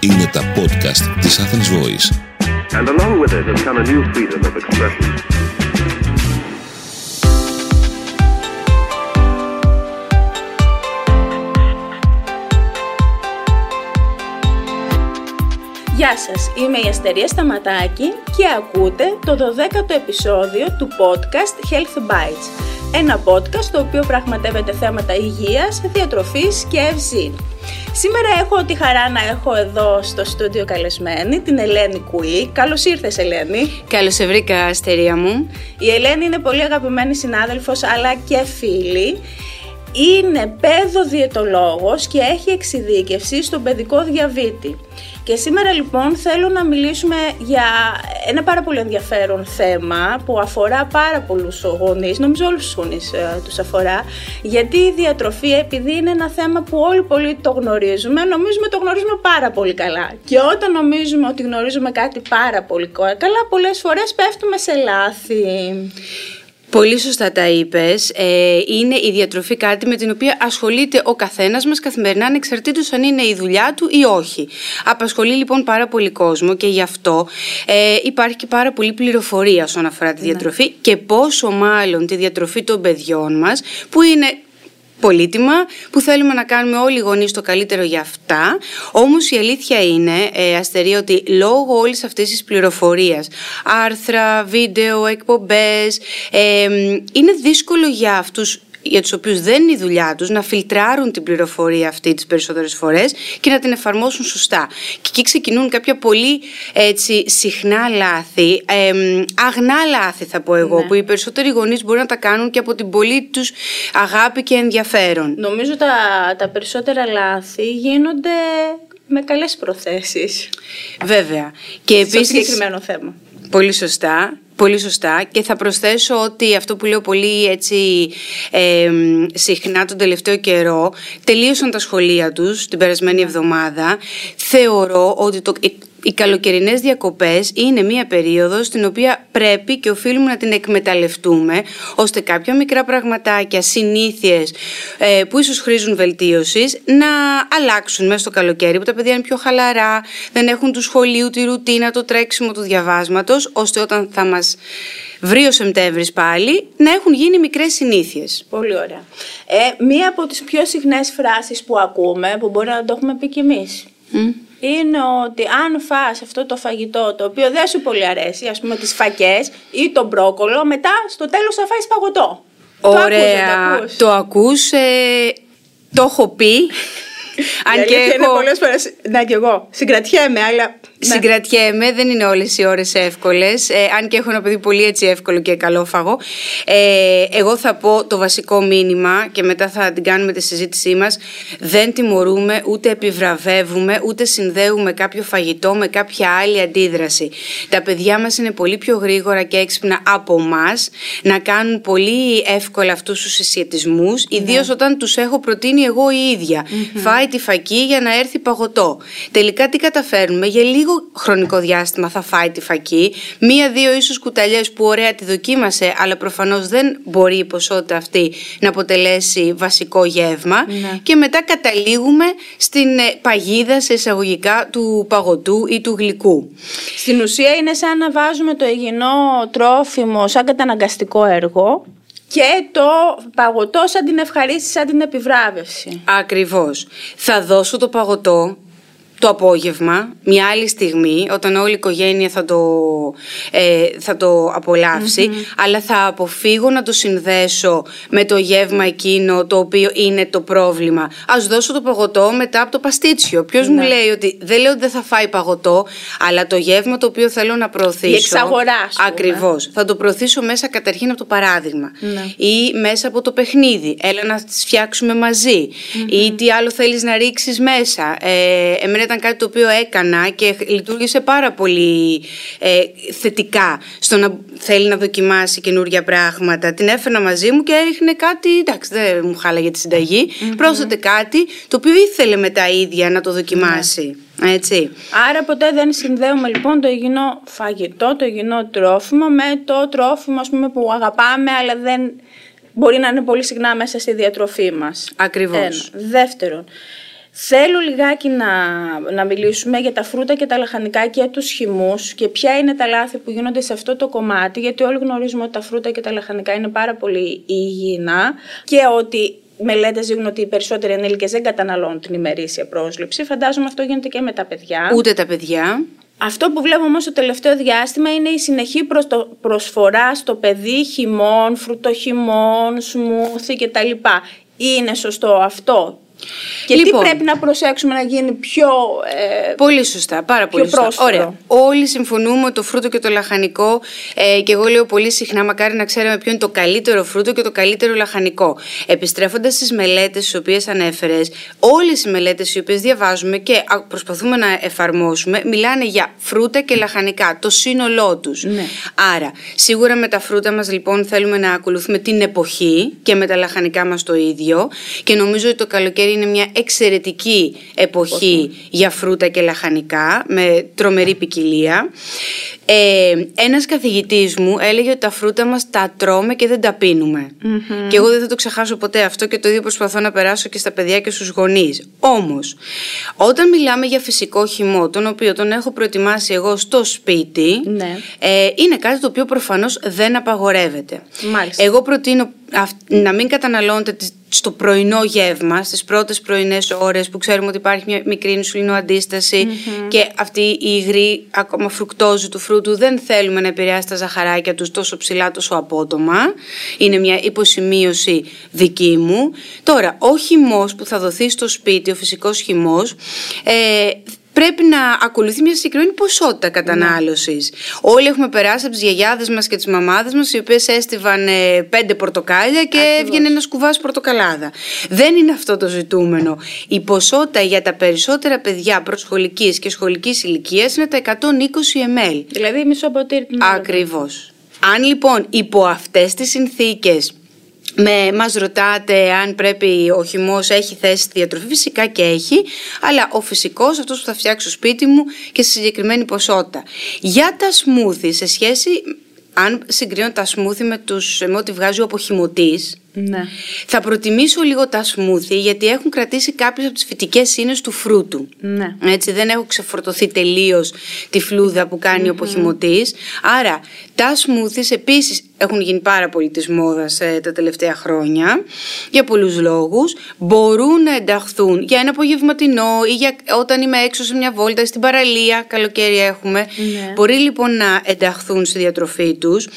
Είναι τα podcast της Athens Voice. And along with it has come a new freedom of expression. Γεια σας, είμαι η Αστερία Σταματάκη και ακούτε το 12ο επεισόδιο του podcast Health Bites. Ένα podcast το οποίο πραγματεύεται θέματα υγείας, διατροφής και ευζήν. Σήμερα έχω τη χαρά να έχω εδώ στο στούντιο καλεσμένη την Ελένη Κουή. Καλώς ήρθες Ελένη. Καλώς σε βρήκα, Αστερία μου. Η Ελένη είναι πολύ αγαπημένη συνάδελφος αλλά και φίλη. Είναι παιδοδιαιτολόγος και έχει εξειδίκευση στον παιδικό διαβήτη. Και σήμερα λοιπόν θέλω να μιλήσουμε για ένα πάρα πολύ ενδιαφέρον θέμα που αφορά πάρα πολλούς γονείς, νομίζω όλους τους γονείς ε, τους αφορά, γιατί η διατροφή επειδή είναι ένα θέμα που όλοι πολύ το γνωρίζουμε, νομίζουμε το γνωρίζουμε πάρα πολύ καλά. Και όταν νομίζουμε ότι γνωρίζουμε κάτι πάρα πολύ καλά, πολλές φορές πέφτουμε σε λάθη. Πολύ σωστά τα είπες. Ε, είναι η διατροφή κάτι με την οποία ασχολείται ο καθένας μας καθημερινά, ανεξαρτήτως αν είναι η δουλειά του ή όχι. Απασχολεί λοιπόν πάρα πολύ κόσμο και γι' αυτό ε, υπάρχει και πάρα πολύ πληροφορία όσον αφορά τη ναι. διατροφή και πόσο μάλλον τη διατροφή των παιδιών μας, που είναι πολύτιμα που θέλουμε να κάνουμε όλοι οι γονείς το καλύτερο για αυτά. Όμως η αλήθεια είναι, ε, Αστερή, ότι λόγω όλης αυτής της πληροφορίας, άρθρα, βίντεο, εκπομπές, ε, είναι δύσκολο για αυτούς για τους οποίους δεν είναι η δουλειά τους να φιλτράρουν την πληροφορία αυτή τις περισσότερες φορές και να την εφαρμόσουν σωστά. Και εκεί ξεκινούν κάποια πολύ έτσι, συχνά λάθη, ε, αγνά λάθη θα πω εγώ, ναι. που οι περισσότεροι γονείς μπορούν να τα κάνουν και από την πολύ τους αγάπη και ενδιαφέρον. Νομίζω τα, τα περισσότερα λάθη γίνονται με καλές προθέσεις. Βέβαια. Και επίσης, Στο συγκεκριμένο θέμα. Πολύ σωστά. Πολύ σωστά. Και θα προσθέσω ότι αυτό που λέω πολύ έτσι ε, συχνά τον τελευταίο καιρό τελείωσαν τα σχολεία τους την περασμένη εβδομάδα. Θεωρώ ότι το, οι καλοκαιρινές διακοπές είναι μια περίοδος στην οποία πρέπει και οφείλουμε να την εκμεταλλευτούμε ώστε κάποια μικρά πραγματάκια, συνήθειες ε, που ίσως χρήζουν βελτίωσης να αλλάξουν μέσα στο καλοκαίρι που τα παιδιά είναι πιο χαλαρά, δεν έχουν του σχολείου τη ρουτίνα, το τρέξιμο του διαβάσματος ώστε όταν θα μας βρει ο Σεπτέμβρης πάλι να έχουν γίνει μικρές συνήθειες. Πολύ ωραία. Ε, μία από τις πιο συχνές φράσεις που ακούμε που μπορεί να το έχουμε πει κι εμείς είναι ότι αν φας αυτό το φαγητό το οποίο δεν σου πολύ αρέσει, ας πούμε τις φακές ή το μπρόκολο, μετά στο τέλος θα φάεις παγωτό. Ωραία, το ακούς, το ακούς ε, το έχω πει αν και έχω... είναι πολλές φορές, να και εγώ, συγκρατιέμαι, αλλά... Ναι. Συγκρατιέμαι, δεν είναι όλες οι ώρες εύκολες, ε, αν και έχω ένα παιδί πολύ έτσι εύκολο και καλόφαγο. Ε, εγώ θα πω το βασικό μήνυμα και μετά θα την κάνουμε τη συζήτησή μας. Δεν τιμωρούμε, ούτε επιβραβεύουμε, ούτε συνδέουμε κάποιο φαγητό με κάποια άλλη αντίδραση. Τα παιδιά μας είναι πολύ πιο γρήγορα και έξυπνα από εμά να κάνουν πολύ εύκολα αυτούς τους συσχετισμούς, ναι. ιδίως όταν τους έχω προτείνει εγώ η ίδια φάει τη φακή για να έρθει παγωτό. Τελικά τι καταφέρνουμε, για λίγο χρονικό διάστημα θα φάει τη φακή, μία-δύο ίσως κουταλιές που ωραία τη δοκίμασε, αλλά προφανώς δεν μπορεί η ποσότητα αυτή να αποτελέσει βασικό γεύμα ναι. και μετά καταλήγουμε στην ε, παγίδα σε εισαγωγικά του παγωτού ή του γλυκού. Στην ουσία είναι σαν να βάζουμε το υγιεινό τρόφιμο σαν καταναγκαστικό έργο και το παγωτό σαν την ευχαρίστηση, σαν την επιβράβευση. Ακριβώς. Θα δώσω το παγωτό το απόγευμα, μια άλλη στιγμή, όταν όλη η οικογένεια θα το, ε, θα το απολαυσει αλλά θα αποφύγω να το συνδέσω με το γεύμα εκείνο το οποίο είναι το πρόβλημα. Ας δώσω το παγωτό μετά από το παστίτσιο. Ποιος μου ναι. λέει ότι δεν λέω ότι δεν θα φάει παγωτό, αλλά το γεύμα το οποίο θέλω να προωθήσω. Η εξαγορά, Ακριβώς. Θα το προωθήσω μέσα καταρχήν από το παράδειγμα. Ναι. Ή μέσα από το παιχνίδι. Έλα να τις φτιάξουμε Ή τι άλλο θέλεις να ρίξεις μέσα. Ε, εμένα ήταν κάτι το οποίο έκανα και λειτουργήσε πάρα πολύ ε, θετικά στο να θέλει να δοκιμάσει καινούργια πράγματα. Την έφερα μαζί μου και έριχνε κάτι, εντάξει δεν μου χάλαγε τη συνταγή, mm-hmm. πρόσθετε κάτι το οποίο ήθελε με τα ίδια να το δοκιμάσει. Ναι. Έτσι. Άρα ποτέ δεν συνδέουμε λοιπόν το υγιεινό φαγητό, το υγιεινό τρόφιμο με το τρόφιμο ας πούμε, που αγαπάμε αλλά δεν μπορεί να είναι πολύ συχνά μέσα στη διατροφή μας. Ακριβώς. Ένα. Δεύτερον, θέλω λιγάκι να, να μιλήσουμε για τα φρούτα και τα λαχανικά και τους χυμούς και ποια είναι τα λάθη που γίνονται σε αυτό το κομμάτι, γιατί όλοι γνωρίζουμε ότι τα φρούτα και τα λαχανικά είναι πάρα πολύ υγιεινά και ότι μελέτες δείχνουν ότι οι περισσότεροι ενήλικες δεν καταναλώνουν την ημερήσια πρόσληψη. Φαντάζομαι αυτό γίνεται και με τα παιδιά. Ούτε τα παιδιά. Αυτό που βλέπω όμως το τελευταίο διάστημα είναι η συνεχή προς το- προσφορά στο παιδί χυμών, φρουτοχυμών, σμούθι κτλ. Είναι σωστό αυτό; Και Λοιπόν. τι πρέπει να προσέξουμε να γίνει πιο... ε, Πολύ σωστά, πάρα πολύ σωστά. πρόσφορο. Ωραία. Όλοι συμφωνούμε ότι το φρούτο και το λαχανικό, ε, και εγώ λέω πολύ συχνά, μακάρι να ξέραμε ποιο είναι το καλύτερο φρούτο και το καλύτερο λαχανικό. Επιστρέφοντας στις μελέτες τις οποίες ανέφερες, όλες οι μελέτες οι οποίες διαβάζουμε και α, προσπαθούμε να εφαρμόσουμε, μιλάνε για φρούτα και λαχανικά, το σύνολό τους. Ναι. Άρα, σίγουρα με τα φρούτα μας λοιπόν θέλουμε να ακολουθούμε την εποχή και με τα λαχανικά μας το ίδιο. Και νομίζω ότι το καλοκαίρι είναι μια εξαιρετική εποχή για φρούτα και λαχανικά με τρομερή ποικιλία. Ε, ένας καθηγητής μου έλεγε ότι τα φρούτα μας τα τρώμε και δεν τα πινουμε Και εγώ δεν θα το ξεχάσω ποτέ αυτό και το ίδιο προσπαθώ να περάσω και στα παιδιά και στους γονείς. Όμως, όταν μιλάμε για φυσικό χυμό, τον οποίο τον έχω προετοιμάσει εγώ στο σπίτι, Ναι. ε, είναι κάτι το οποίο προφανώς δεν απαγορεύεται. Μάλιστα. Εγώ προτείνω αυ- να μην καταναλώνετε τις- στο πρωινό γεύμα, στις πρώτες πρωινές ώρες που ξέρουμε ότι υπάρχει μια μικρή ινσουλινοαντίσταση και αυτή η υγρή ακόμα φρουκτόζη του φρούτου δεν θέλουμε να επηρεάσει τα ζαχαράκια τους τόσο ψηλά τόσο απότομα. Είναι μια υποσημείωση δική μου. Τώρα, ο χυμός που θα δοθεί στο σπίτι, ο φυσικός χυμός, ε, πρέπει να ακολουθεί μια συγκεκριμένη ποσότητα κατανάλωσης. Όλοι έχουμε περάσει από τις γιαγιάδες μας και τις μαμάδες μας, οι οποίες έστειβαν ε, πέντε πορτοκάλια και έβγαινε ένας κουβάς πορτοκαλάδα. Δεν είναι αυτό το ζητούμενο. Η ποσότητα για τα περισσότερα παιδιά προσχολικής και σχολικής ηλικίας είναι τα 120 ml. Δηλαδή μισό ποτήρι την ώρα. Ακριβώς. Αν λοιπόν υπό αυτές τις συνθήκες με, μας ρωτάτε αν πρέπει ο χυμός έχει θέση στη διατροφή, φυσικά και έχει, αλλά ο φυσικός, αυτός που θα φτιάξω σπίτι μου και σε συγκεκριμένη ποσότητα. Για τα σμούθι, σε σχέση, αν συγκρίνω τα σμούθι με, τους, με ό,τι βγάζει ο αποχυμωτής, Ναι. θα προτιμήσω λίγο τα σμούθι γιατί έχουν κρατήσει κάποιες από τις φυτικές ίνες του φρούτου. Ναι. Έτσι, δεν έχω ξεφορτωθεί τελείως τη φλούδα που κάνει ο αποχυμωτής. Άρα, τα smoothies επίσης έχουν γίνει πάρα πολύ της μόδας ε, τα τελευταία χρόνια για πολλούς λόγους. Μπορούν να ενταχθούν για ένα απογευματινό ή για όταν είμαι έξω σε μια βόλτα στην παραλία, καλοκαίρι έχουμε. Ναι. Μπορεί λοιπόν να ενταχθούν στη διατροφή τους.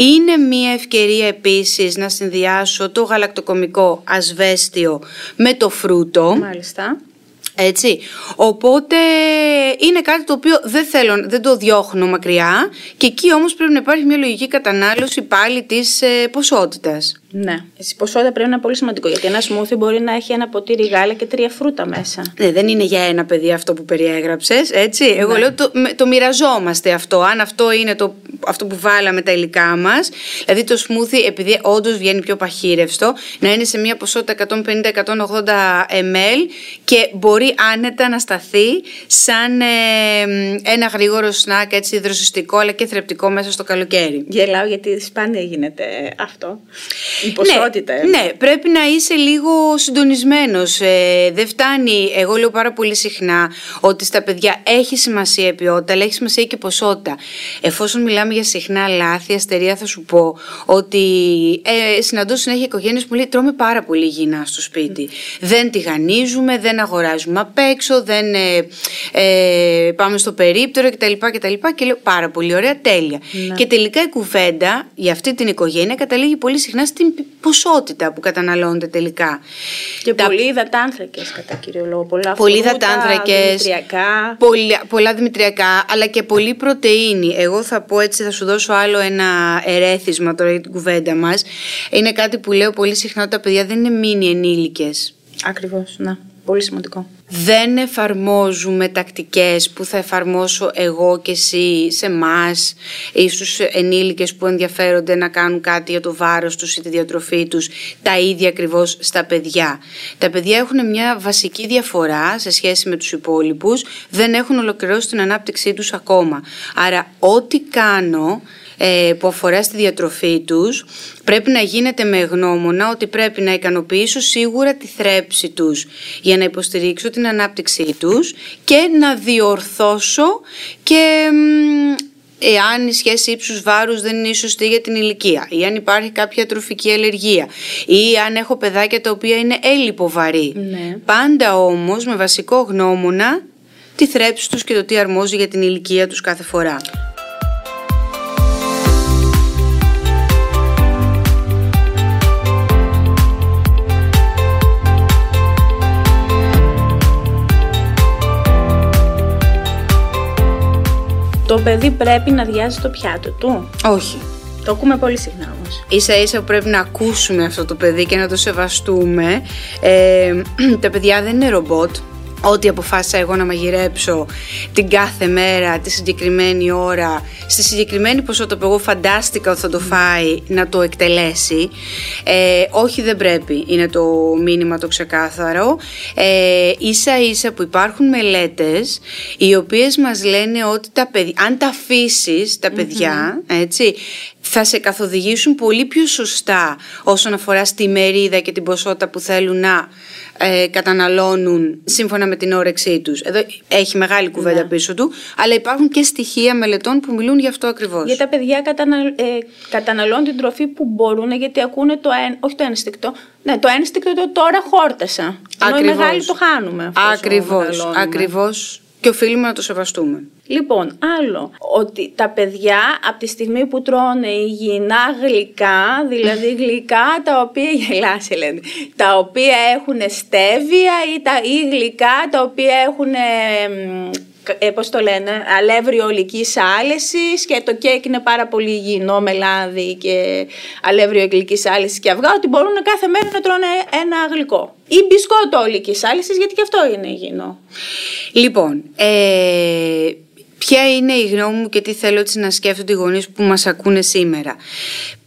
Είναι μια ευκαιρία επίσης να συνδυάσω το γαλακτοκομικό ασβέστιο με το φρούτο. Μάλιστα. Έτσι. Οπότε είναι κάτι το οποίο δεν θέλω, δεν το διώχνω μακριά και εκεί όμως πρέπει να υπάρχει μια λογική κατανάλωση πάλι της ε, ποσότητας. Ναι. Η ποσότητα πρέπει να είναι πολύ σημαντικό γιατί ένας σμούθι μπορεί να έχει ένα ποτήρι γάλα και τρία φρούτα μέσα. Ναι, δεν είναι για ένα παιδί αυτό που περιέγραψες, έτσι. Εγώ λέω το, με- το μοιραζόμαστε αυτό. Αν αυτό είναι το, αυτό που βάλαμε τα υλικά μας, δηλαδή το smoothie επειδή όντως βγαίνει πιο παχύρευστο, να είναι σε μια ποσότητα 150-180 ml και μπορεί άνετα να σταθεί σαν ε, ένα γρήγορο σνακ, έτσι δροσιστικό αλλά και θρεπτικό μέσα στο καλοκαίρι. Γελάω γιατί σπάνια γίνεται αυτό. Η ποσότητα. Ναι, ε. ναι, πρέπει να είσαι λίγο συντονισμένος. Ε, δεν φτάνει. Εγώ λέω πάρα πολύ συχνά ότι στα παιδιά έχει σημασία η ποιότητα, αλλά έχει σημασία και η ποσότητα. Εφόσον μιλάμε για συχνά λάθη, αστερία, θα σου πω ότι ε, συναντώ συνέχεια οικογένειες που μου λέει τρώμε πάρα πολύ υγιεινά στο σπίτι. Δεν τηγανίζουμε, δεν αγοράζουμε απ' έξω, δεν ε, ε, πάμε στο περίπτερο κτλ. κτλ. Και λέω πάρα πολύ ωραία, τέλεια. Και τελικά η κουβέντα για αυτή την οικογένεια καταλήγει πολύ συχνά στην π- ποσότητα που καταναλώνεται τελικά. Και Τα- πολλοί υδατάνθρακε κατά κύριο λόγο. Πολλά Πολλοί φρούτα, υδατάνθρακες, δημητριακά. πολλά, πολλά δημητριακά, αλλά και πολύ πρωτεΐνη. Εγώ θα πω έτσι, θα σου δώσω άλλο ένα ερέθισμα τώρα για την κουβέντα μας. Είναι κάτι που λέω πολύ συχνά ότι τα παιδιά δεν είναι μίνι ενήλικες. Ακριβώς. Ναι. Πολύ σημαντικό. δεν εφαρμόζουμε τακτικές που θα εφαρμόσω εγώ και εσύ σε εμάς ή στους ενήλικες που ενδιαφέρονται να κάνουν κάτι για το βάρος τους ή τη διατροφή τους τα ίδια ακριβώς στα παιδιά. Τα παιδιά έχουν μια βασική διαφορά σε σχέση με τους υπόλοιπους, δεν έχουν ολοκληρώσει την ανάπτυξή τους ακόμα. Άρα ό,τι κάνω ε, που αφορά στη διατροφή τους πρέπει να γίνεται με γνώμονα ότι πρέπει να ικανοποιήσω σίγουρα τη θρέψη τους για να υποστηρίξω την ανάπτυξή τους και να διορθώσω και εάν η σχέση ύψους βάρους δεν είναι σωστή για την ηλικία ή αν υπάρχει κάποια τροφική αλλεργία ή αν έχω παιδάκια τα οποία είναι έλλειπο Ναι. Πάντα όμως με βασικό γνώμονα τη θρέψη τους και το τι αρμόζει για την ηλικία τους κάθε φορά. Το παιδί πρέπει να διάζει το πιάτο του; Όχι. Το ακούμε πολύ συχνά όμως. Ίσα ίσα που πρέπει να ακούσουμε αυτό το παιδί και να το σεβαστούμε. Ε, τα παιδιά δεν είναι ρομπότ. Ό,τι αποφάσισα εγώ να μαγειρέψω την κάθε μέρα, τη συγκεκριμένη ώρα, στη συγκεκριμένη ποσότητα που εγώ φαντάστηκα ότι θα το φάει, να το εκτελέσει. Ε, όχι δεν πρέπει, είναι το μήνυμα το ξεκάθαρο. Ε, ίσα ίσα που υπάρχουν μελέτες οι οποίες μας λένε ότι τα παιδιά, αν τα αφήσεις τα παιδιά, έτσι, θα σε καθοδηγήσουν πολύ πιο σωστά όσον αφορά στη μερίδα και την ποσότητα που θέλουν να ε, καταναλώνουν σύμφωνα με την όρεξή τους. Εδώ έχει μεγάλη κουβέντα πίσω του, αλλά υπάρχουν και στοιχεία μελετών που μιλούν γι' αυτό ακριβώς. Γιατί τα παιδιά κατανα... ε, καταναλώνουν την τροφή που μπορούν γιατί ακούνε το εν... όχι το ένστικτο. Ναι, το ένστικτο το τώρα χόρτασα. Ενώ οι Ακριβώς. μεγάλοι το χάνουμε. αυτό όσο Ακριβώς, μεγαλώνουμε. ακριβώς. Και οφείλουμε να το σεβαστούμε. Λοιπόν, άλλο, ότι τα παιδιά από τη στιγμή που τρώνε υγιεινά γλυκά, δηλαδή γλυκά τα οποία γελάς Ελένη, τα οποία έχουν στέβια ή, τα, ή γλυκά τα οποία έχουν, ε, μ, ε, πώς το λένε, αλεύρι ολικής άλεσης και το κέικ είναι πάρα πολύ υγιεινό με λάδι και αλεύρι ολικής άλεσης και αυγά, ότι μπορούν κάθε μέρα να τρώνε ένα γλυκό. Ή μπισκότο ολικής άλεσης, γιατί και αυτό είναι υγιεινό. Λοιπόν, ε, ποια είναι η γνώμη μου και τι θέλω έτσι να σκέφτονται οι γονείς που μας ακούνε σήμερα.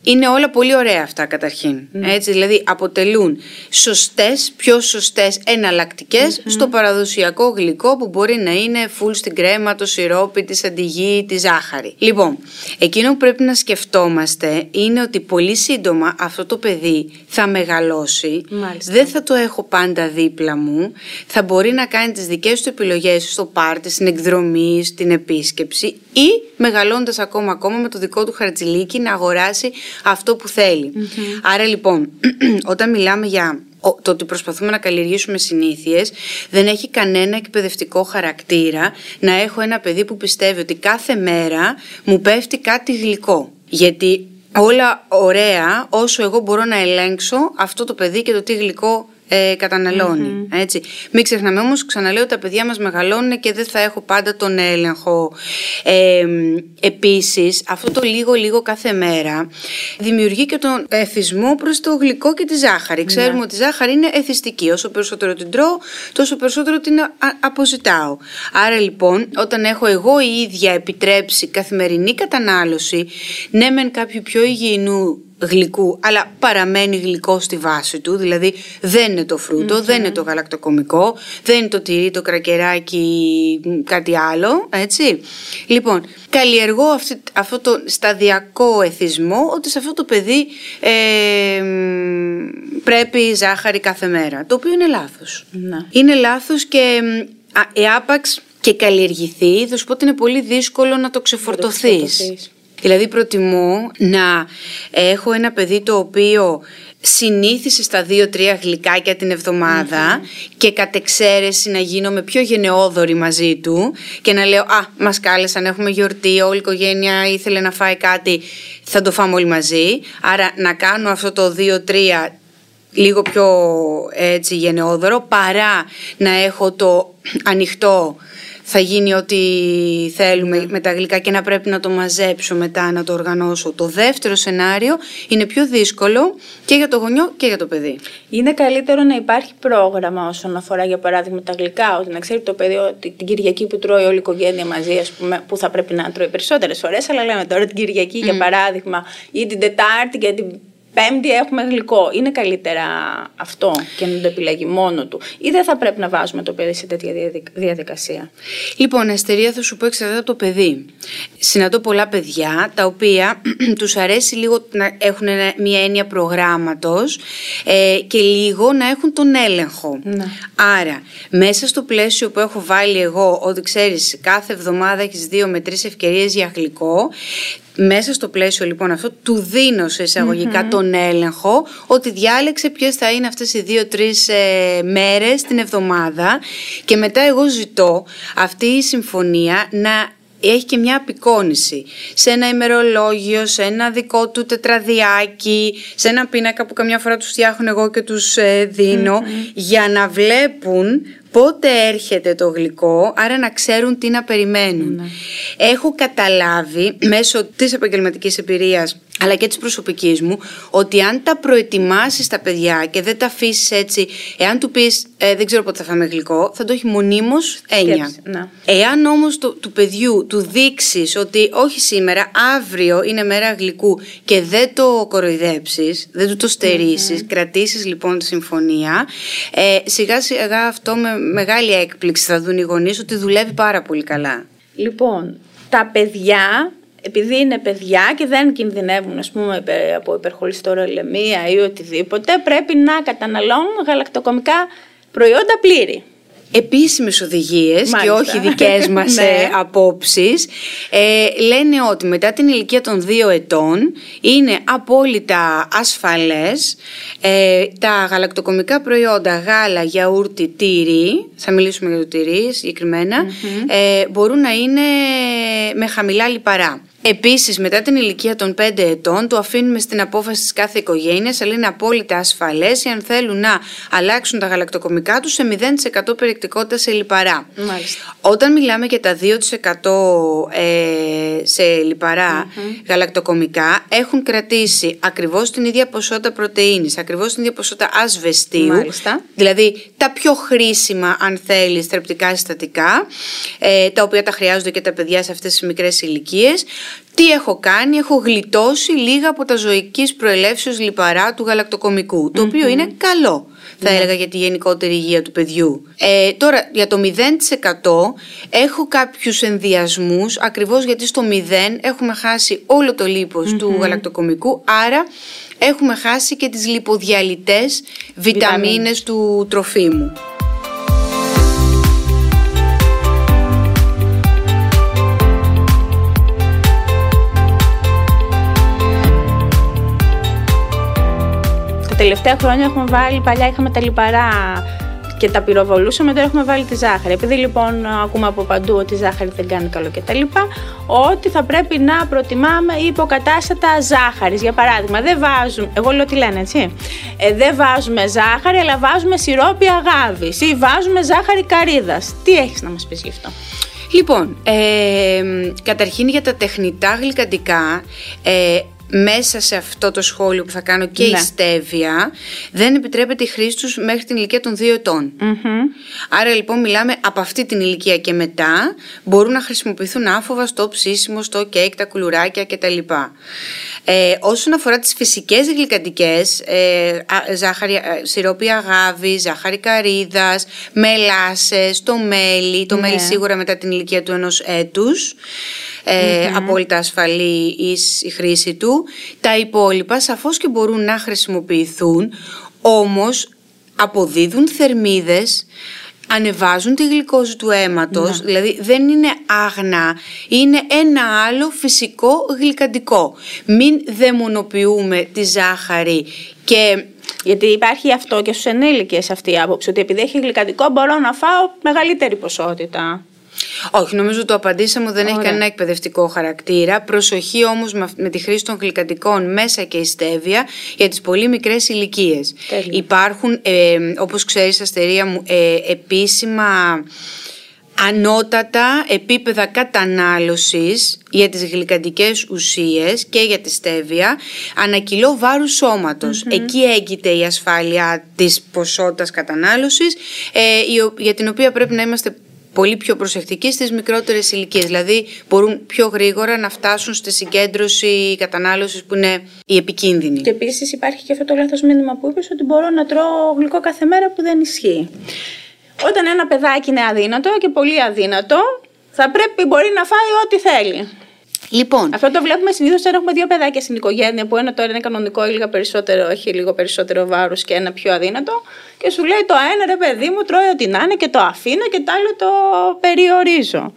Είναι όλα πολύ ωραία αυτά καταρχήν. Έτσι, δηλαδή αποτελούν σωστές, πιο σωστές εναλλακτικές στο παραδοσιακό γλυκό που μπορεί να είναι full στην κρέμα, το σιρόπι, τη σαντιγί, τη ζάχαρη. Λοιπόν, εκείνο που πρέπει να σκεφτόμαστε είναι ότι πολύ σύντομα αυτό το παιδί θα μεγαλώσει, Μάλιστα. δεν θα το έχω πάντα δίπλα μου, θα μπορεί να κάνει τις δικές του επιλογές στο πάρτι, στην εκδρομή, στην επίσκεψη ή μεγαλώντας ακόμα ακόμα με το δικό του χαρτζηλίκι να αγοράσει αυτό που θελει Άρα λοιπόν, όταν μιλάμε για ο- το ότι προσπαθούμε να καλλιεργήσουμε συνήθειες δεν έχει κανένα εκπαιδευτικό χαρακτήρα να έχω ένα παιδί που πιστεύει ότι κάθε μέρα μου πέφτει κάτι γλυκό. Γιατί όλα ωραία όσο εγώ μπορώ να ελέγξω αυτό το παιδί και το τι γλυκό ε, καταναλωνει Έτσι. Μην ξεχνάμε όμως, ξαναλέω, τα παιδιά μας μεγαλώνουν και δεν θα έχω πάντα τον έλεγχο. Ε, Επίσης, αυτό το λίγο-λίγο κάθε μέρα δημιουργεί και τον εθισμό προς το γλυκό και τη ζάχαρη. Ξέρουμε ότι η ζάχαρη είναι εθιστική. Όσο περισσότερο την τρώω, τόσο περισσότερο την α- αποζητάω. Άρα λοιπόν, όταν έχω εγώ η ίδια επιτρέψει καθημερινή κατανάλωση, ναι, μεν κάποιου πιο υγιεινού γλυκού, αλλά παραμένει γλυκό στη βάση του, δηλαδή δεν είναι το φρούτο, δεν είναι το γαλακτοκομικό, δεν είναι το τυρί, το κρακεράκι, μ, κάτι άλλο, έτσι. Λοιπόν, καλλιεργώ αυτή, αυτό το σταδιακό εθισμό ότι σε αυτό το παιδί ε, μ, πρέπει ζάχαρη κάθε μέρα, το οποίο είναι λάθος. Ναι. Είναι λάθος και μ, α, εάπαξ και καλλιεργηθεί, θα σου πω ότι είναι πολύ δύσκολο να το ξεφορτωθείς. Ξεφορτωθείς. Δηλαδή προτιμώ να έχω ένα παιδί το οποίο συνήθισε στα δύο-τρία γλυκάκια την εβδομαδα και κατ' εξαίρεση να γίνομαι πιο γενναιόδορη μαζί του και να λέω «Α, μας κάλεσαν, έχουμε γιορτή, όλη η οικογένεια ήθελε να φάει κάτι, θα το φάμε όλοι μαζί». Άρα να κάνω αυτό το δύο-τρία λίγο πιο έτσι γενναιόδωρο παρά να έχω το ανοιχτό θα γίνει ό,τι θέλουμε με τα γλυκά και να πρέπει να το μαζέψω μετά να το οργανώσω. Το δεύτερο σενάριο είναι πιο δύσκολο και για το γονιό και για το παιδί. Είναι καλύτερο να υπάρχει πρόγραμμα όσον αφορά για παράδειγμα τα γλυκά, ότι να ξέρει το παιδί ότι την Κυριακή που τρώει όλη η οικογένεια μαζί, ας πούμε, που θα πρέπει να τρώει περισσότερες φορές, αλλά λέμε τώρα την Κυριακή για παράδειγμα ή την Τετάρτη, γιατί Πέμπτη έχουμε γλυκό. Είναι καλύτερα αυτό και να το επιλέγει μόνο του; Ή δεν θα πρέπει να βάζουμε το παιδί σε τέτοια διαδικασία; Λοιπόν, Αστερία, θα σου πω εξαρτάται από το παιδί. Συναντώ πολλά παιδιά τα οποία τους αρέσει λίγο να έχουν μια έννοια προγράμματος ε, και λίγο να έχουν τον έλεγχο. Ναι. Άρα, μέσα στο πλαίσιο που έχω βάλει εγώ, ότι ξέρεις, κάθε εβδομάδα έχεις δύο με τρεις ευκαιρίες για γλυκό, μέσα στο πλαίσιο λοιπόν αυτό του δίνω σε εισαγωγικα τον έλεγχο ότι διάλεξε ποιες θα είναι αυτές οι δύο-τρεις ε, μέρες την εβδομάδα και μετά εγώ ζητώ αυτή η συμφωνία να έχει και μια απεικόνηση σε ένα ημερολόγιο, σε ένα δικό του τετραδιάκι, σε ένα πίνακα που καμιά φορά τους φτιάχνω εγώ και τους ε, δινω για να βλέπουν πότε έρχεται το γλυκό, άρα να ξέρουν τι να περιμένουν. Ναι. Έχω καταλάβει μέσω της επαγγελματικής εμπειρίας αλλά και της προσωπικής μου, ότι αν τα προετοιμάσεις τα παιδιά και δεν τα αφήσεις έτσι, εάν του πεις «Ε, δεν ξέρω πότε θα φάμε γλυκό, θα το έχει μονίμως έννοια. Σκέψη, ναι. Εάν όμως το, του παιδιού του δείξεις ότι όχι σήμερα, αύριο είναι μέρα γλυκού και δεν το κοροϊδέψεις, δεν του το στερήσεις, κρατήσεις λοιπόν τη συμφωνία, ε, σιγά σιγά αυτό με μεγάλη έκπληξη θα δουν οι γονείς ότι δουλεύει πάρα πολύ καλά. Λοιπόν, τα παιδιά, επειδή είναι παιδιά και δεν κινδυνεύουν ας πούμε, υπε- από υπερχολιστορολεμία ή οτιδήποτε, πρέπει να καταναλώνουν γαλακτοκομικά προϊόντα πλήρη. Επίσημες οδηγίες και Μάλιστα. όχι δικές μας Ναι. ε, απόψεις ε, λένε ότι μετά την ηλικία των δύο ετών είναι απόλυτα ασφαλές ε, τα γαλακτοκομικά προϊόντα γάλα, γιαούρτι, τυρί θα μιλήσουμε για το τυρί συγκεκριμένα, ε, μπορούν να είναι με χαμηλά λιπαρά. Επίσης, μετά την ηλικία των 5 ετών, το αφήνουμε στην απόφαση της κάθε οικογένειας, αλλά είναι απόλυτα ασφαλές αν θέλουν να αλλάξουν τα γαλακτοκομικά τους σε 0% περιεκτικότητα σε λιπαρά. Μάλιστα. Όταν μιλάμε για τα 2% ε, σε λιπαρα γαλακτοκομικά, έχουν κρατήσει ακριβώς την ίδια ποσότητα πρωτεΐνης, ακριβώς την ίδια ποσότητα ασβεστίου, Μάλιστα. δηλαδή τα πιο χρήσιμα, αν θέλεις, θρεπτικά συστατικά, ε, τα οποία τα χρειάζονται και τα παιδιά σε αυτές τις μικρές ηλικίες. Τι έχω κάνει, έχω γλιτώσει λίγα από τα ζωικής προελεύσεως λιπαρά του γαλακτοκομικού, το οποίο είναι καλό, θα έλεγα, για τη γενικότερη υγεία του παιδιού. Ε, τώρα, για το 0% έχω κάποιους ενδιασμούς, ακριβώς γιατί στο 0 έχουμε χάσει όλο το λίπος του γαλακτοκομικού, άρα έχουμε χάσει και τις λιποδιαλυτές βιταμίνες του τροφίμου. Τελευταία χρόνια έχουμε βάλει, παλιά είχαμε τα λιπαρά και τα πυροβολούσαμε, τώρα έχουμε βάλει τη ζάχαρη. Επειδή λοιπόν ακούμε από παντού ότι η ζάχαρη δεν κάνει καλό και τα λοιπά, ότι θα πρέπει να προτιμάμε υποκατάστατα ζάχαρης. Για παράδειγμα, δεν βάζουμε, εγώ λέω τι λένε έτσι, ε, δεν βάζουμε ζάχαρη, αλλά βάζουμε σιρόπι αγάβης ή βάζουμε ζάχαρη καρύδας. Τι έχεις να μας πεις γι' αυτό; Λοιπόν, ε, καταρχήν για τα τεχνητά γλυκαντικά, ε, μέσα σε αυτό το σχόλιο που θα κάνω και η Ναι. στέβια, δεν επιτρέπεται η χρήση τους μέχρι την ηλικία των 2 ετών. Άρα λοιπόν μιλάμε από αυτή την ηλικία και μετά μπορούν να χρησιμοποιηθούν άφοβα στο ψήσιμο, στο κέικ, τα κουλουράκια κτλ. Ε, όσον αφορά τις φυσικές γλυκαντικές, ε, α- ζάχαρη, ε, σιρόπι αγάβης, ζάχαρη καρύδας, μελάσες, το μέλι, το Ναι. μέλι σίγουρα μετά την ηλικία του ενός έτους, ε, απόλυτα ασφαλή εις η χρήση του. Τα υπόλοιπα σαφώς και μπορούν να χρησιμοποιηθούν, όμως αποδίδουν θερμίδες, ανεβάζουν τη γλυκόζη του αίματος, δηλαδή δεν είναι άγνα, είναι ένα άλλο φυσικό γλυκαντικό. Μην δαιμονοποιούμε τη ζάχαρη και Γιατί υπάρχει αυτό και στους ενήλικες αυτή η άποψη, ότι επειδή έχει γλυκαντικό μπορώ να φάω μεγαλύτερη ποσότητα. Όχι, νομίζω το απαντήσαμε, δεν έχει Ωραία. κανένα εκπαιδευτικό χαρακτήρα. Προσοχή όμως με, αυ- με τη χρήση των γλυκαντικών μέσα και η στέβια για τις πολύ μικρές ηλικίες. Τέλεια. Υπάρχουν, ε, όπως ξέρεις Αστερία μου, ε, επίσημα ανώτατα επίπεδα κατανάλωσης για τις γλυκαντικές ουσίες και για τη στέβια ανά κιλό βάρους σώματος. Εκεί έγκυται η ασφάλεια της ποσότητας κατανάλωσης ε, η ο- για την οποία πρέπει να είμαστε πολύ πιο προσεκτικοί στις μικρότερες ηλικίες. Δηλαδή μπορούν πιο γρήγορα να φτάσουν στη συγκέντρωση κατανάλωσης που είναι η επικίνδυνη. Και επίσης υπάρχει και αυτό το λάθος μήνυμα που είπες ότι μπορώ να τρώω γλυκό κάθε μέρα που δεν ισχύει. Όταν ένα παιδάκι είναι αδύνατο και πολύ αδύνατο, θα πρέπει μπορεί να φάει ό,τι θέλει. Λοιπόν, Αυτό το βλέπουμε συνήθως όταν έχουμε δύο παιδάκια στην οικογένεια που ένα τώρα είναι κανονικό ή λίγο περισσότερο, έχει λίγο περισσότερο βάρος και ένα πιο αδύνατο. Και σου λέει το ένα ρε παιδί μου τρώει ό,τι να είναι και το αφήνω και το άλλο το περιορίζω.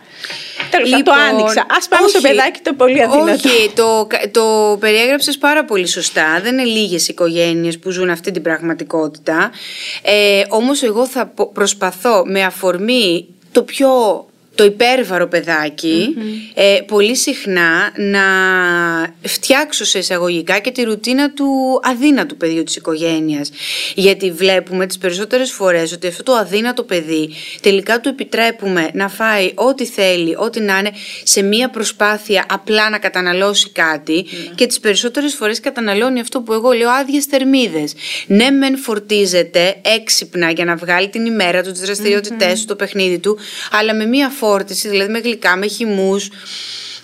Τέλος πάντων, το άνοιξα. Α πάμε στο Λοιπόν, όχι. παιδάκι το πολύ αδύνατο. Όχι, το, το περιέγραψες πάρα πολύ σωστά. Δεν είναι λίγες οικογένειες που ζουν αυτή την πραγματικότητα. Ε, όμως εγώ θα πο- προσπαθώ με αφορμή το πιο το υπέρβαρο παιδάκι, ε, πολύ συχνά να φτιάξω σε εισαγωγικά και τη ρουτίνα του αδύνατου παιδιού της οικογένειας. Γιατί βλέπουμε τις περισσότερες φορές ότι αυτό το αδύνατο παιδί τελικά του επιτρέπουμε να φάει ό,τι θέλει, ό,τι να είναι, σε μία προσπάθεια απλά να καταναλώσει κάτι και τις περισσότερες φορές καταναλώνει αυτό που εγώ λέω άδειες θερμίδες. Ναι, μεν φορτίζεται έξυπνα για να βγάλει την ημέρα του, τις δραστηριότητες του, το παιχνίδι του, αλλά με μία φόρτιση, δηλαδή με γλυκά, με χυμούς,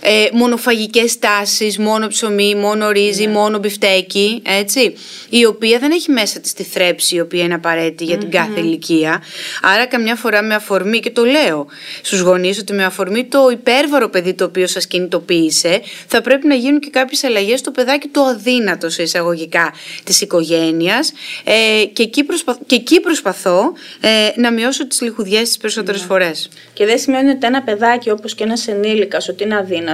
ε, μονοφαγικές τάσεις, μόνο ψωμί, μόνο ρύζι, μόνο μπιφτέκι, έτσι, η οποία δεν έχει μέσα της τη θρέψη η οποία είναι απαραίτητη για την κάθε ηλικία. Άρα καμιά φορά με αφορμή, και το λέω στους γονείς, ότι με αφορμή το υπέρβαρο παιδί το οποίο σας κινητοποίησε, θα πρέπει να γίνουν και κάποιες αλλαγές στο παιδάκι το αδύνατο σε εισαγωγικά της οικογένειας. Ε, και, εκεί προσπα- και εκεί προσπαθώ ε, να μειώσω τις λιχουδιές τις περισσότερες φορές. Και δεν σημαίνει ότι ένα παιδάκι όπως και ένας ενήλικας ότι είναι αδύνατο,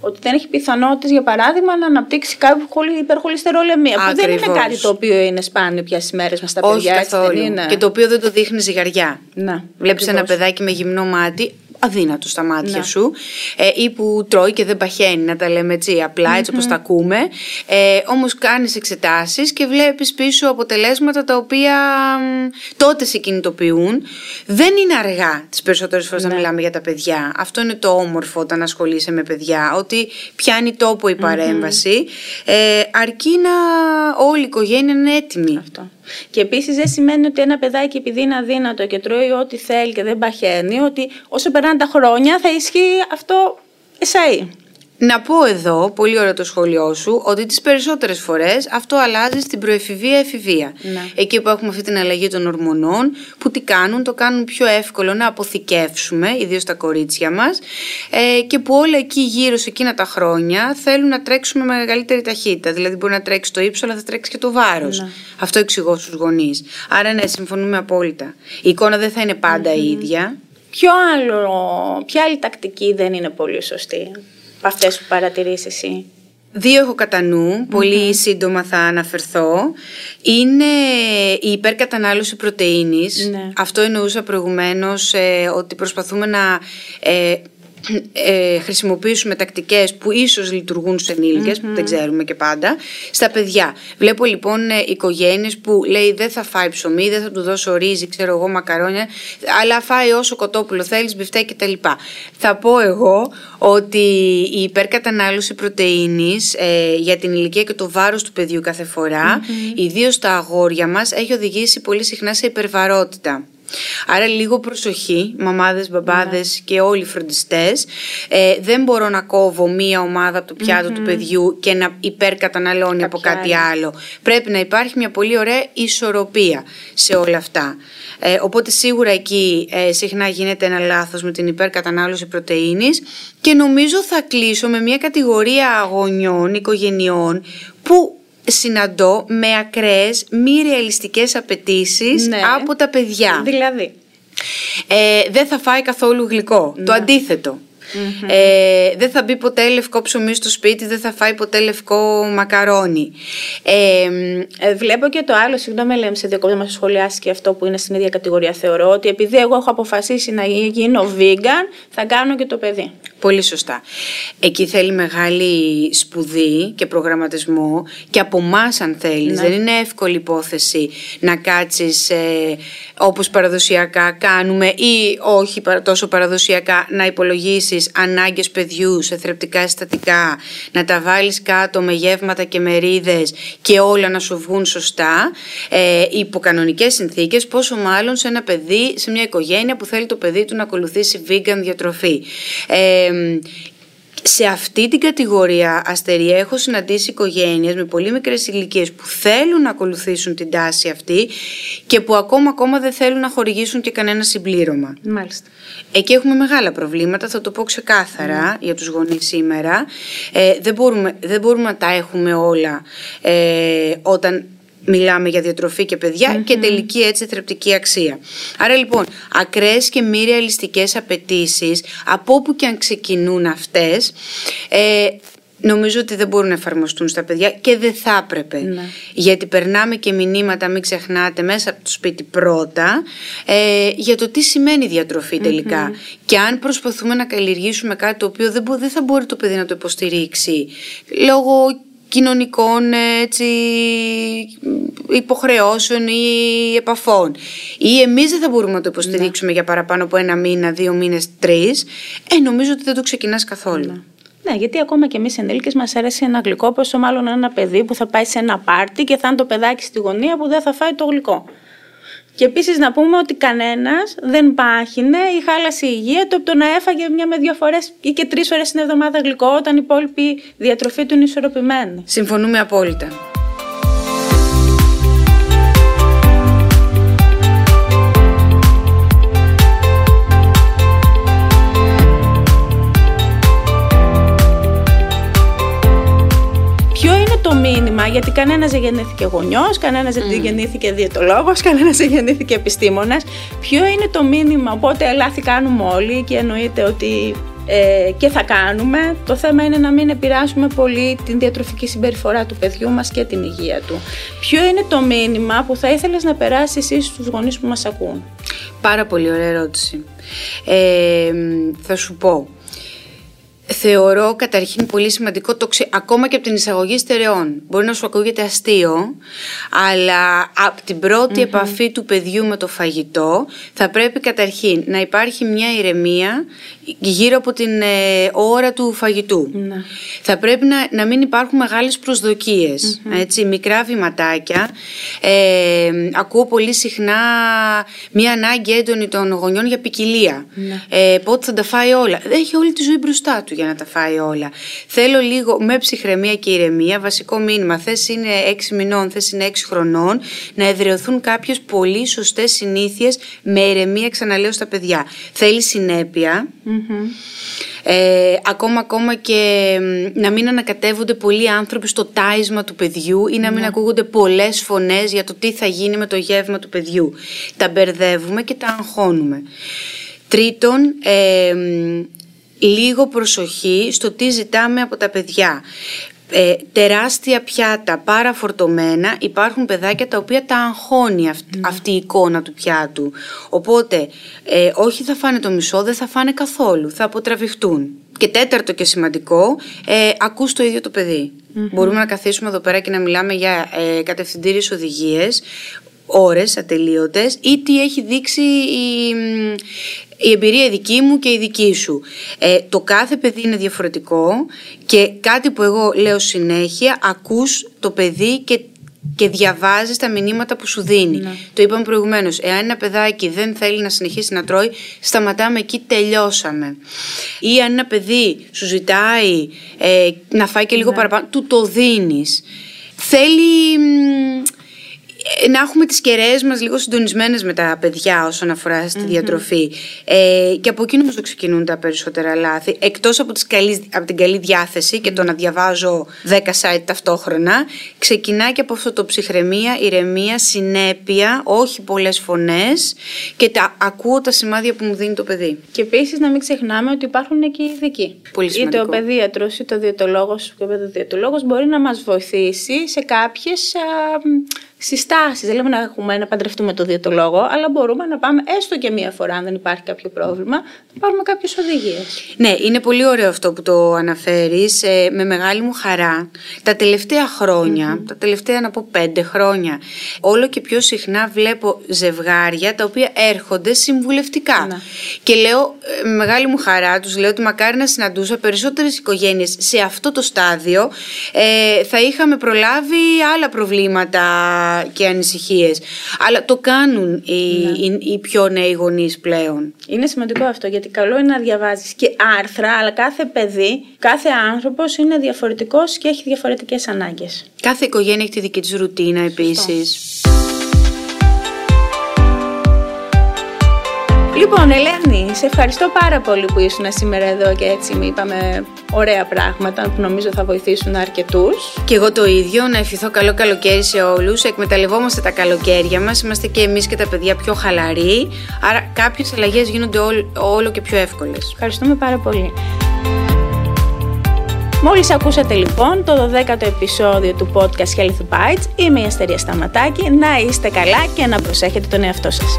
ότι δεν έχει πιθανότητες, για παράδειγμα, να αναπτύξει κάποιο χολι- υπερχολυστερολεμία. Που δεν είναι Ακριβώς. κάτι το οποίο είναι σπάνιο πια στις μέρες μας στα Όχι παιδιά. έτσι καθόλου. δεν είναι. Και το οποίο δεν το δείχνει ζυγαριά. Ναι, Βλέπεις ένα ακριβώς. παιδάκι με γυμνό μάτι, αδύνατο στα μάτια Ναι. σου, ε, ή που τρώει και δεν παχαίνει, να τα λέμε έτσι απλά, έτσι όπως τα ακούμε. Ε, Όμως κάνεις εξετάσεις και βλέπεις πίσω αποτελέσματα τα οποία μ, τότε σε κινητοποιούν. Δεν είναι αργά τις περισσότερες φορές Ναι. να μιλάμε για τα παιδιά. Αυτό είναι το όμορφο όταν ασχολείσαι με παιδιά, ότι πιάνει τόπο η παρέμβαση, ε, αρκεί να όλη η οικογένεια είναι έτοιμη. Αυτό. Και επίσης δεν σημαίνει ότι ένα παιδάκι επειδή είναι αδύνατο και τρώει ό,τι θέλει και δεν παχαίνει, ότι όσο περνάνε τα χρόνια θα ισχύει αυτό εσαΐ. Να πω εδώ, πολύ ωραίο το σχόλιο σου, ότι τις περισσότερες φορές αυτό αλλάζει στην προεφηβεία-εφηβεία. Ναι. Εκεί που έχουμε αυτή την αλλαγή των ορμονών, που τι κάνουν, το κάνουν πιο εύκολο να αποθηκεύσουμε, ιδίως τα κορίτσια μας, ε, και που όλα εκεί γύρω σε εκείνα τα χρόνια θέλουν να τρέξουμε με μεγαλύτερη ταχύτητα. Δηλαδή μπορεί να τρέξει το ύψος, αλλά θα τρέξει και το βάρος. Ναι. Αυτό εξηγώ στους γονείς. Άρα ναι, συμφωνούμε απόλυτα. Η εικόνα δεν θα είναι πάντα η ίδια. Ποιο άλλο, ποια άλλη τακτική δεν είναι πολύ σωστή από αυτές που παρατηρείς εσύ; Δύο έχω κατά νου, πολύ σύντομα θα αναφερθώ. Είναι η υπερκατανάλωση πρωτεΐνης. Ναι. Αυτό εννοούσα προηγουμένως ε, ότι προσπαθούμε να ε, ε, χρησιμοποιήσουμε τακτικές που ίσως λειτουργούν στους ενηλικες που δεν ξέρουμε και πάντα, στα παιδιά. Βλέπω λοιπόν ε, οικογένειες που λέει δεν θα φάει ψωμί, δεν θα του δώσω ρύζι, ξέρω εγώ μακαρόνια, αλλά φάει όσο κοτόπουλο θέλεις, μπιφτέκι κτλ. Θα πω εγώ ότι η υπερκατανάλωση πρωτεΐνης ε, για την ηλικία και το βάρος του παιδιού κάθε φορά, ιδίως στα αγόρια μας, έχει οδηγήσει πολύ συχνά σε υπερβαρότητα. Άρα λίγο προσοχή, μαμάδες, μπαμπάδες και όλοι οι φροντιστές. Ε, δεν μπορώ να κόβω μία ομάδα από το πιατο του παιδιού και να υπερκαταναλώνει από Κάποια κάτι άλλη. άλλο. Πρέπει να υπάρχει μια πολύ ωραία ισορροπία σε όλα αυτά. Ε, οπότε σίγουρα εκεί ε, συχνά γίνεται ένα λάθος με την υπερκατανάλωση πρωτεΐνης και νομίζω θα κλείσω με μια κατηγορία γονιών, οικογενειών που συναντώ με ακραίες μη ρεαλιστικές απαιτήσεις Ναι. από τα παιδιά. Δηλαδή. Ε, δεν θα φάει καθόλου γλυκό. Το αντιθετο Ε, δεν θα μπει ποτέ λευκό ψωμί στο σπίτι, δεν θα φάει ποτέ λευκό μακαρόνι. Ε, Ε, βλέπω και το άλλο, συγγνώμη, λέμε σε διακόπτω να σχολιάσεις και αυτό που είναι στην ίδια κατηγορία. Θεωρώ ότι επειδή εγώ έχω αποφασίσει να γίνω vegan, θα κάνω και το παιδί. Πολύ σωστά. Εκεί θέλει μεγάλη σπουδή και προγραμματισμό και από εμάς αν θέλεις. Δεν είναι εύκολη υπόθεση να κάτσεις ε, όπως παραδοσιακά κάνουμε ή όχι παρα- τόσο παραδοσιακά να υπολογίσεις τις ανάγκες παιδιούς σε θρεπτικά συστατικά, να τα βάλεις κάτω με γεύματα και μερίδες και όλα να σου βγουν σωστά, ε, υπό κανονικές συνθήκες, πόσο μάλλον σε ένα παιδί, σε μια οικογένεια που θέλει το παιδί του να ακολουθήσει vegan διατροφή. Ε, σε αυτή την κατηγορία αστερία έχω συναντήσει οικογένειες με πολύ μικρές ηλικίες που θέλουν να ακολουθήσουν την τάση αυτή και που ακόμα ακόμα δεν θέλουν να χορηγήσουν και κανένα συμπλήρωμα. Μάλιστα. Εκεί έχουμε μεγάλα προβλήματα, θα το πω ξεκάθαρα για τους γονείς σήμερα. Ε, δεν, μπορούμε, δεν μπορούμε να τα έχουμε όλα ε, όταν μιλάμε για διατροφή και παιδια και τελική έτσι θρεπτική αξία. Άρα λοιπόν, ακραίες και μη ρεαλιστικές απαιτήσεις, από όπου και αν ξεκινούν αυτές, ε, νομίζω ότι δεν μπορούν να εφαρμοστούν στα παιδιά και δεν θα έπρεπε. Ναι. Γιατί περνάμε και μηνύματα, μην ξεχνάτε, μέσα από το σπίτι πρώτα, ε, για το τι σημαίνει διατροφή τελικά. Και αν προσπαθούμε να καλλιεργήσουμε κάτι το οποίο δεν, μπο- δεν θα μπορεί το παιδί να το υποστηρίξει, λόγω κοινωνικών έτσι, υποχρεώσεων ή επαφών ή εμείς δεν θα μπορούμε να το υποστηρίξουμε για παραπάνω από ένα μήνα, δύο μήνες, τρεις ε, νομίζω ότι δεν το ξεκινάς καθόλου. Ναι, γιατί ακόμα και εμείς ενήλικες μας αρέσει ένα γλυκό, πόσο μάλλον ένα παιδί που θα πάει σε ένα πάρτι και θα είναι το παιδάκι στη γωνία που δεν θα φάει το γλυκό. Και επίσης να πούμε ότι κανένας δεν πάχυνε ή χάλασε η υγεία του από το να έφαγε μια με δύο φορές ή και τρεις φορές την εβδομάδα γλυκό, όταν η υπόλοιπη διατροφή του είναι ισορροπημένη. Συμφωνούμε απόλυτα. Μήνυμα, γιατί κανένας δεν γεννήθηκε γονιός, κανένας δεν γεννήθηκε διαιτολόγος, κανένας δεν γεννήθηκε επιστήμονας. Ποιο είναι το μήνυμα, οπότε λάθη κάνουμε όλοι και εννοείται ότι ε, και θα κάνουμε. Το θέμα είναι να μην επηρεάσουμε πολύ την διατροφική συμπεριφορά του παιδιού μας και την υγεία του. Ποιο είναι το μήνυμα που θα ήθελες να περάσεις εσύ στους γονείς που μας ακούν; Πάρα πολύ ωραία ερώτηση. Ε, θα σου πω. Θεωρώ καταρχήν πολύ σημαντικό το ξε... ακόμα και από την εισαγωγή στερεών. Μπορεί να σου ακούγεται αστείο, αλλά από την πρωτη επαφή του παιδιού με το φαγητό θα πρέπει καταρχήν να υπάρχει μια ηρεμία γύρω από την ε, ώρα του φαγητού. Θα πρέπει να, να μην υπάρχουν μεγάλες προσδοκίες, έτσι, μικρά βηματάκια. Ε, ακούω πολύ συχνά μια ανάγκη έντονη των γονιών για ποικιλία. Ε, πότε θα τα φάει όλα. Δεν έχει όλη τη ζωή μπροστά του για να τα φάει όλα. Θέλω λίγο με ψυχραιμία και ηρεμία, βασικό μήνυμα. Θες είναι 6 μηνών, θες είναι 6 χρονών, να εδραιωθούν κάποιες πολύ σωστές συνήθειες με ηρεμία, ξαναλέω στα παιδιά. Θέλεις συνέπεια. Ε, ακόμα, ακόμα και μ, να μην ανακατεύονται πολλοί άνθρωποι στο τάισμα του παιδιού ή να μην ακούγονται πολλές φωνές για το τι θα γίνει με το γεύμα του παιδιού. Τα μπερδεύουμε και τα αγχώνουμε. Τρίτον, ε, μ, λίγο προσοχή στο τι ζητάμε από τα παιδιά. Ε, τεράστια πιάτα, παραφορτωμένα, υπάρχουν παιδάκια τα οποία τα αγχώνει αυ- αυτή η εικόνα του πιάτου. Οπότε, ε, όχι θα φάνε το μισό, δεν θα φάνε καθόλου, θα αποτραβηχτούν. Και τέταρτο και σημαντικό, ε, ακούς το ίδιο το παιδί. Μπορούμε να καθίσουμε εδώ πέρα και να μιλάμε για ε, κατευθυντήριες οδηγίες, ώρες ατελείωτες ή τι έχει δείξει η, μ, η εμπειρία η δική μου και η δική σου. Ε, το κάθε παιδί είναι διαφορετικό και κάτι που εγώ λέω συνέχεια, ακούς το παιδί και και διαβάζεις τα μηνύματα που σου δίνει. Το είπαμε προηγουμένως, εάν ένα παιδάκι δεν θέλει να συνεχίσει να τρώει, σταματάμε εκεί, τελειώσαμε. Ή αν ένα παιδί σου ζητάει ε, να φάει και λίγο παραπάνω, του το δίνεις. Θέλει μ, ε, να έχουμε τις κεραίες μας λίγο συντονισμένες με τα παιδιά όσον αφορά στη διατροφή. Ε, και από εκεί νομίζω ξεκινούν τα περισσότερα λάθη. Εκτός από, τις καλείς, από την καλή διάθεση και το να διαβάζω 10 site ταυτόχρονα, ξεκινάει και από αυτό το ψυχραιμία, ηρεμία, συνέπεια, όχι πολλές φωνές και τα, ακούω τα σημάδια που μου δίνει το παιδί. Και επίσης να μην ξεχνάμε ότι υπάρχουν και οι ειδικοί. Πολύ Είτε σημαντικό. ο παιδίατρος είτε ο διαιτολόγος και ο παιδοδιαιτολόγο μπορεί να μας βοηθήσει σε κάποιες συστάσεις. Δεν λέμε να, έχουμε, να παντρευτούμε το διαιτολόγο, αλλά μπορούμε να πάμε έστω και μία φορά, αν δεν υπάρχει κάποιο πρόβλημα, να πάρουμε κάποιες οδηγίες. Ναι, είναι πολύ ωραίο αυτό που το αναφέρεις. Ε, με μεγάλη μου χαρά. Τα τελευταία τα τελευταία να πω πέντε χρόνια, όλο και πιο συχνά βλέπω ζευγάρια τα οποία έρχονται συμβουλευτικά. Ναι. Και λέω, ε, με μεγάλη μου χαρά τους λέω ότι μακάρι να συναντούσα περισσότερες οικογένειες σε αυτό το στάδιο. Ε, θα είχαμε προλάβει άλλα προβλήματα και ανησυχίες. Αλλά το κάνουν οι, Ναι. οι, οι πιο νέοι γονείς πλέον. Είναι σημαντικό αυτό γιατί καλό είναι να διαβάζεις και άρθρα, αλλά κάθε παιδί, κάθε άνθρωπος είναι διαφορετικός και έχει διαφορετικές ανάγκες. Κάθε οικογένεια έχει τη δική της ρουτίνα επίσης. Λοιπόν, Ελένη, σε ευχαριστώ πάρα πολύ που ήσουν σήμερα εδώ και έτσι μου είπαμε ωραία πράγματα που νομίζω θα βοηθήσουν αρκετούς. Και εγώ το ίδιο, να ευχηθώ καλό καλοκαίρι σε όλους. Εκμεταλλευόμαστε τα καλοκαίρια μας, είμαστε και εμείς και τα παιδιά πιο χαλαροί. Άρα κάποιες αλλαγές γίνονται όλο, όλο και πιο εύκολες. Ευχαριστούμε πάρα πολύ. Μόλις ακούσατε λοιπόν το 12ο επεισόδιο του podcast Health Bites, είμαι η Αστερία Σταματάκη. Να είστε καλά και να προσέχετε τον εαυτό σας.